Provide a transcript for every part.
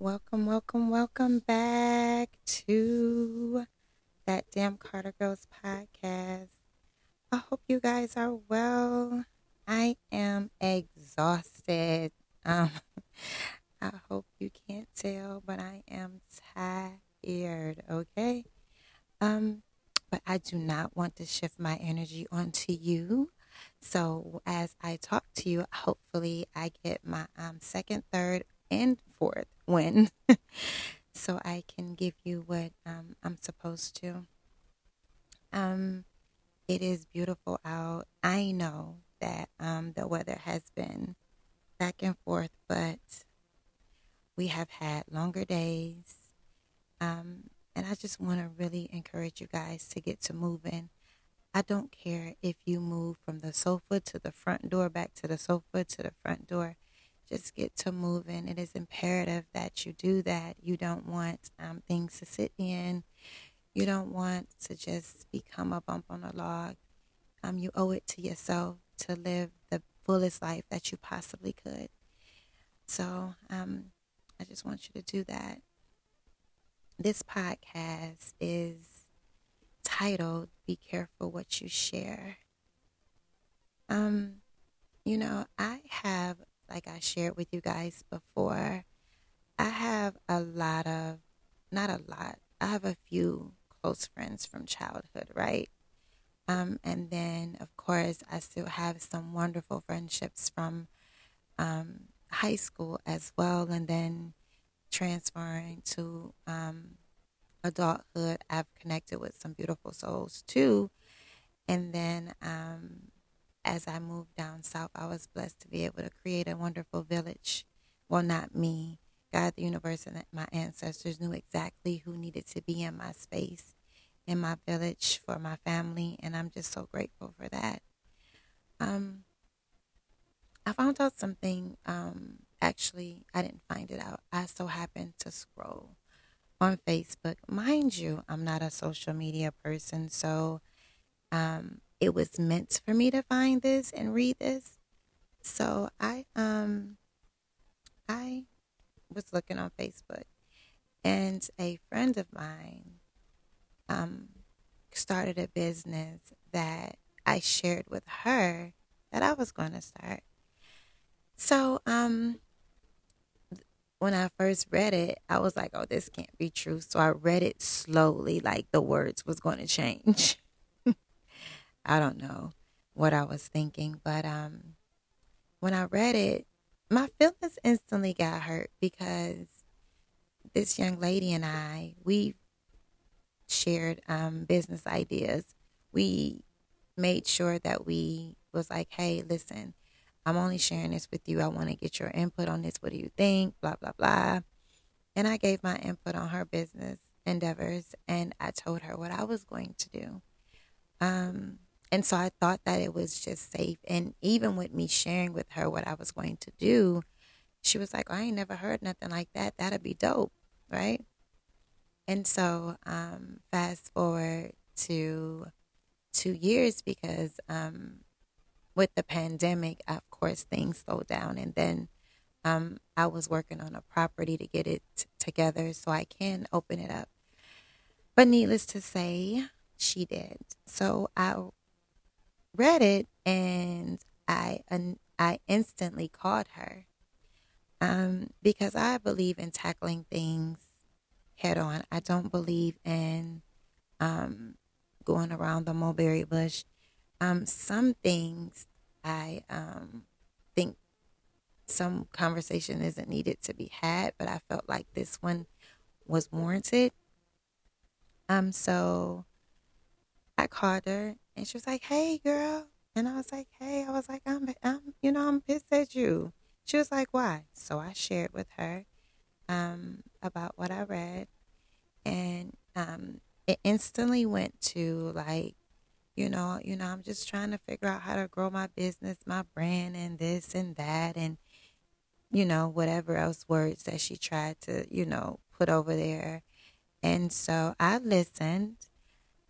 Welcome, welcome, welcome back to that Damn Carter Girls podcast. I hope you guys are well. I am exhausted. Um, I hope you can't tell, but I am tired, okay? Um, but I do not want to shift my energy onto you. So as I talk to you, hopefully I get my um, second, third, and fourth win so I can give you what um, I'm supposed to. Um, it is beautiful out. I know that um, the weather has been back and forth, but we have had longer days. Um, and I just want to really encourage you guys to get to moving. I don't care if you move from the sofa to the front door, back to the sofa to the front door just get to moving. It is imperative that you do that. You don't want um, things to sit in. You don't want to just become a bump on a log. Um, you owe it to yourself to live the fullest life that you possibly could. So um, I just want you to do that. This podcast is titled Be Careful What You Share. Um, you know, I have like I shared with you guys before, I have a lot of, not a lot, I have a few close friends from childhood, right? Um, and then, of course, I still have some wonderful friendships from um, high school as well. And then transferring to um, adulthood, I've connected with some beautiful souls too. And then um, as I moved down south, I was blessed to be able to create a wonderful village. Well, not me. God, the universe, and my ancestors knew exactly who needed to be in my space, in my village, for my family, and I'm just so grateful for that. Um, I found out something. Um, actually, I didn't find it out. I so happened to scroll on Facebook. Mind you, I'm not a social media person, so um, it was meant for me to find this and read this. So I um I was looking on Facebook and a friend of mine um started a business that I shared with her that I was going to start. So um when I first read it, I was like, "Oh, this can't be true." So I read it slowly like the words was going to change. I don't know what I was thinking, but um, when I read it, my feelings instantly got hurt because this young lady and I, we shared um, business ideas. We made sure that we was like, hey, listen, I'm only sharing this with you. I want to get your input on this. What do you think? Blah, blah, blah. And I gave my input on her business endeavors and I told her what I was going to do. Um, and so I thought that it was just safe. And even with me sharing with her what I was going to do, she was like, I ain't never heard nothing like that. That'd be dope. Right. And so, um, fast forward to two years because um, with the pandemic, of course, things slowed down. And then um, I was working on a property to get it t- together so I can open it up. But needless to say, she did. So I read it and I I instantly called her um, because I believe in tackling things head on. I don't believe in um, going around the mulberry bush. Um, some things I um, think some conversation isn't needed to be had, but I felt like this one was warranted. Um, so I called her and she was like, "Hey, girl," and I was like, "Hey," I was like, "I'm, I'm, you know, I'm pissed at you." She was like, "Why?" So I shared with her um, about what I read, and um, it instantly went to like, you know, you know, I'm just trying to figure out how to grow my business, my brand, and this and that, and you know, whatever else words that she tried to, you know, put over there. And so I listened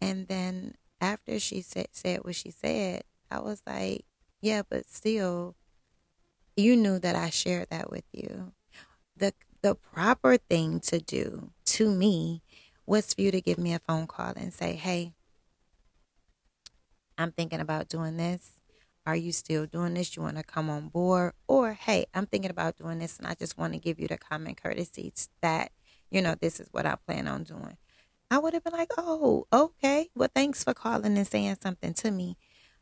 and then after she said, said what she said, I was like, yeah, but still, you knew that I shared that with you. The the proper thing to do to me was for you to give me a phone call and say, hey, I'm thinking about doing this. Are you still doing this? You want to come on board? Or, hey, I'm thinking about doing this and I just want to give you the common courtesy that, you know, this is what I plan on doing. I would have been like, oh, thanks for calling and saying something to me.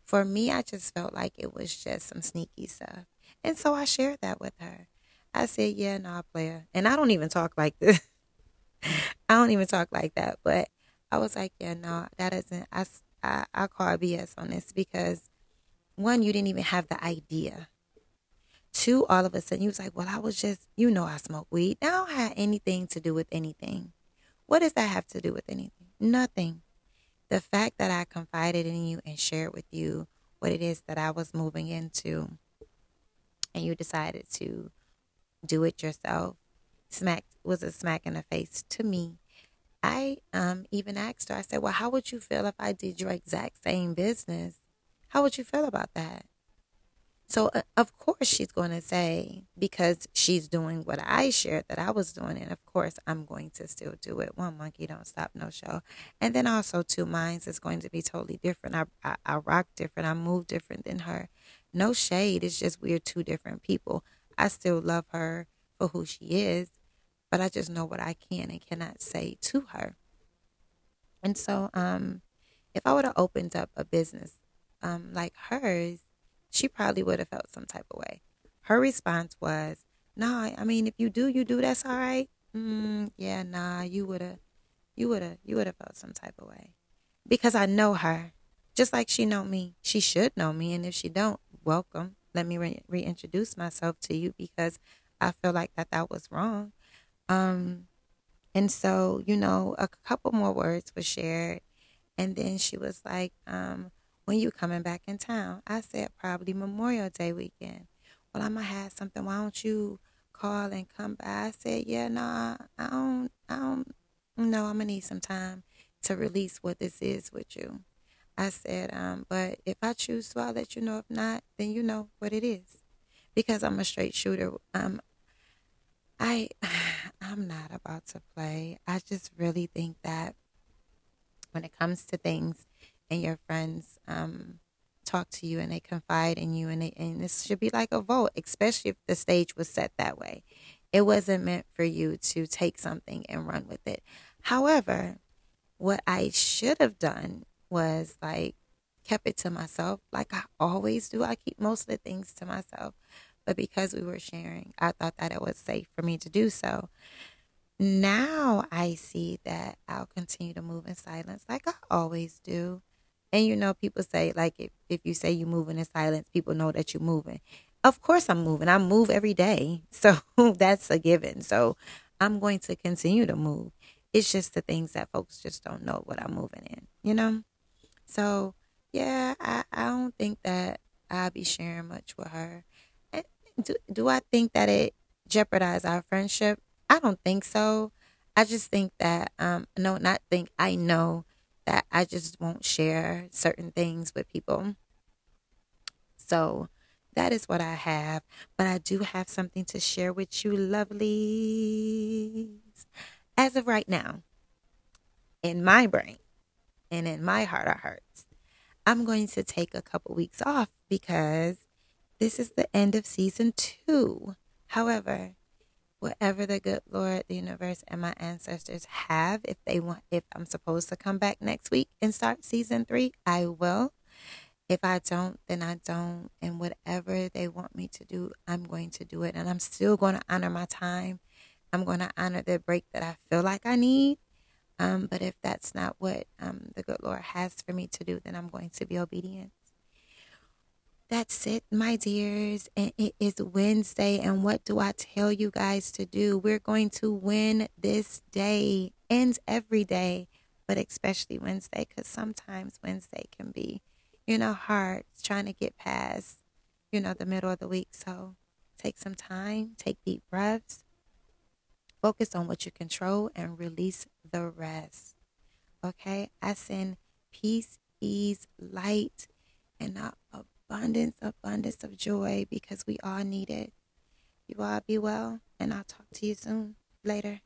For me, I just felt like it was just some sneaky stuff. And so I shared that with her. I said, yeah, no, nah, player. And I don't even talk like this. I don't even talk like that. But I was like, yeah, no, that isn't. I, I, I call BS on this because one, you didn't even have the idea. Two, all of a sudden, you was like, well, I was just, you know, I smoke weed. That don't have anything to do with anything. What does that have to do with anything? Nothing. The fact that I confided in you and shared with you what it is that I was moving into, and you decided to do it yourself, smack was a smack in the face to me. I um even asked her, I said, Well, how would you feel if I did your exact same business? How would you feel about that? So, uh, of course, she's going to say, because she's doing what I shared that I was doing, and of course, I'm going to still do it. One monkey don't stop no show. And then also, two minds is going to be totally different. I, I, I rock different. I move different than her. No shade. It's just we're two different people. I still love her for who she is, but I just know what I can and cannot say to her. And so, um, if I would have opened up a business um, like hers, she probably would have felt some type of way. Her response was, "Nah, I mean, if you do, you do. That's all right. Mm, yeah, nah, you would have, you would have, you would have felt some type of way, because I know her, just like she know me. She should know me, and if she don't, welcome. Let me re- reintroduce myself to you because I feel like that that was wrong. Um, and so you know, a couple more words were shared, and then she was like, um, when you coming back in town? I said probably Memorial Day weekend. Well, I'm gonna have something. Why don't you call and come by? I said, yeah, nah, I don't, I don't. No, I'm gonna need some time to release what this is with you. I said, um, but if I choose to, I'll let you know. If not, then you know what it is, because I'm a straight shooter. Um, I, I'm not about to play. I just really think that when it comes to things and your friends um, talk to you and they confide in you and they, and this should be like a vote, especially if the stage was set that way. It wasn't meant for you to take something and run with it. However, what I should have done was like kept it to myself, like I always do. I keep most of the things to myself. But because we were sharing, I thought that it was safe for me to do so. Now I see that I'll continue to move in silence like I always do. And you know, people say like if, if you say you're moving in silence, people know that you're moving. Of course I'm moving. I move every day. So that's a given. So I'm going to continue to move. It's just the things that folks just don't know what I'm moving in, you know? So yeah, I, I don't think that I'll be sharing much with her. Do, do I think that it jeopardized our friendship? I don't think so. I just think that um no not think I know that I just won't share certain things with people. So that is what I have. But I do have something to share with you, lovelies. As of right now, in my brain and in my heart of hearts, I'm going to take a couple weeks off because this is the end of season two. However, whatever the good Lord, the universe, and my ancestors have. If they want, if I'm supposed to come back next week and start season three, I will. If I don't, then I don't. And whatever they want me to do, I'm going to do it. And I'm still going to honor my time. I'm going to honor the break that I feel like I need. Um, but if that's not what um, the good Lord has for me to do, then I'm going to be obedient. That's it, my dears. And it is Wednesday. And what do I tell you guys to do? We're going to win this day. Ends every day, but especially Wednesday, because sometimes Wednesday can be, you know, hard trying to get past, you know, the middle of the week. So take some time, take deep breaths, focus on what you control, and release the rest. Okay? I send peace, ease, light, and a abundance, abundance of joy because we all need it. You all be well, and I'll talk to you soon. Later.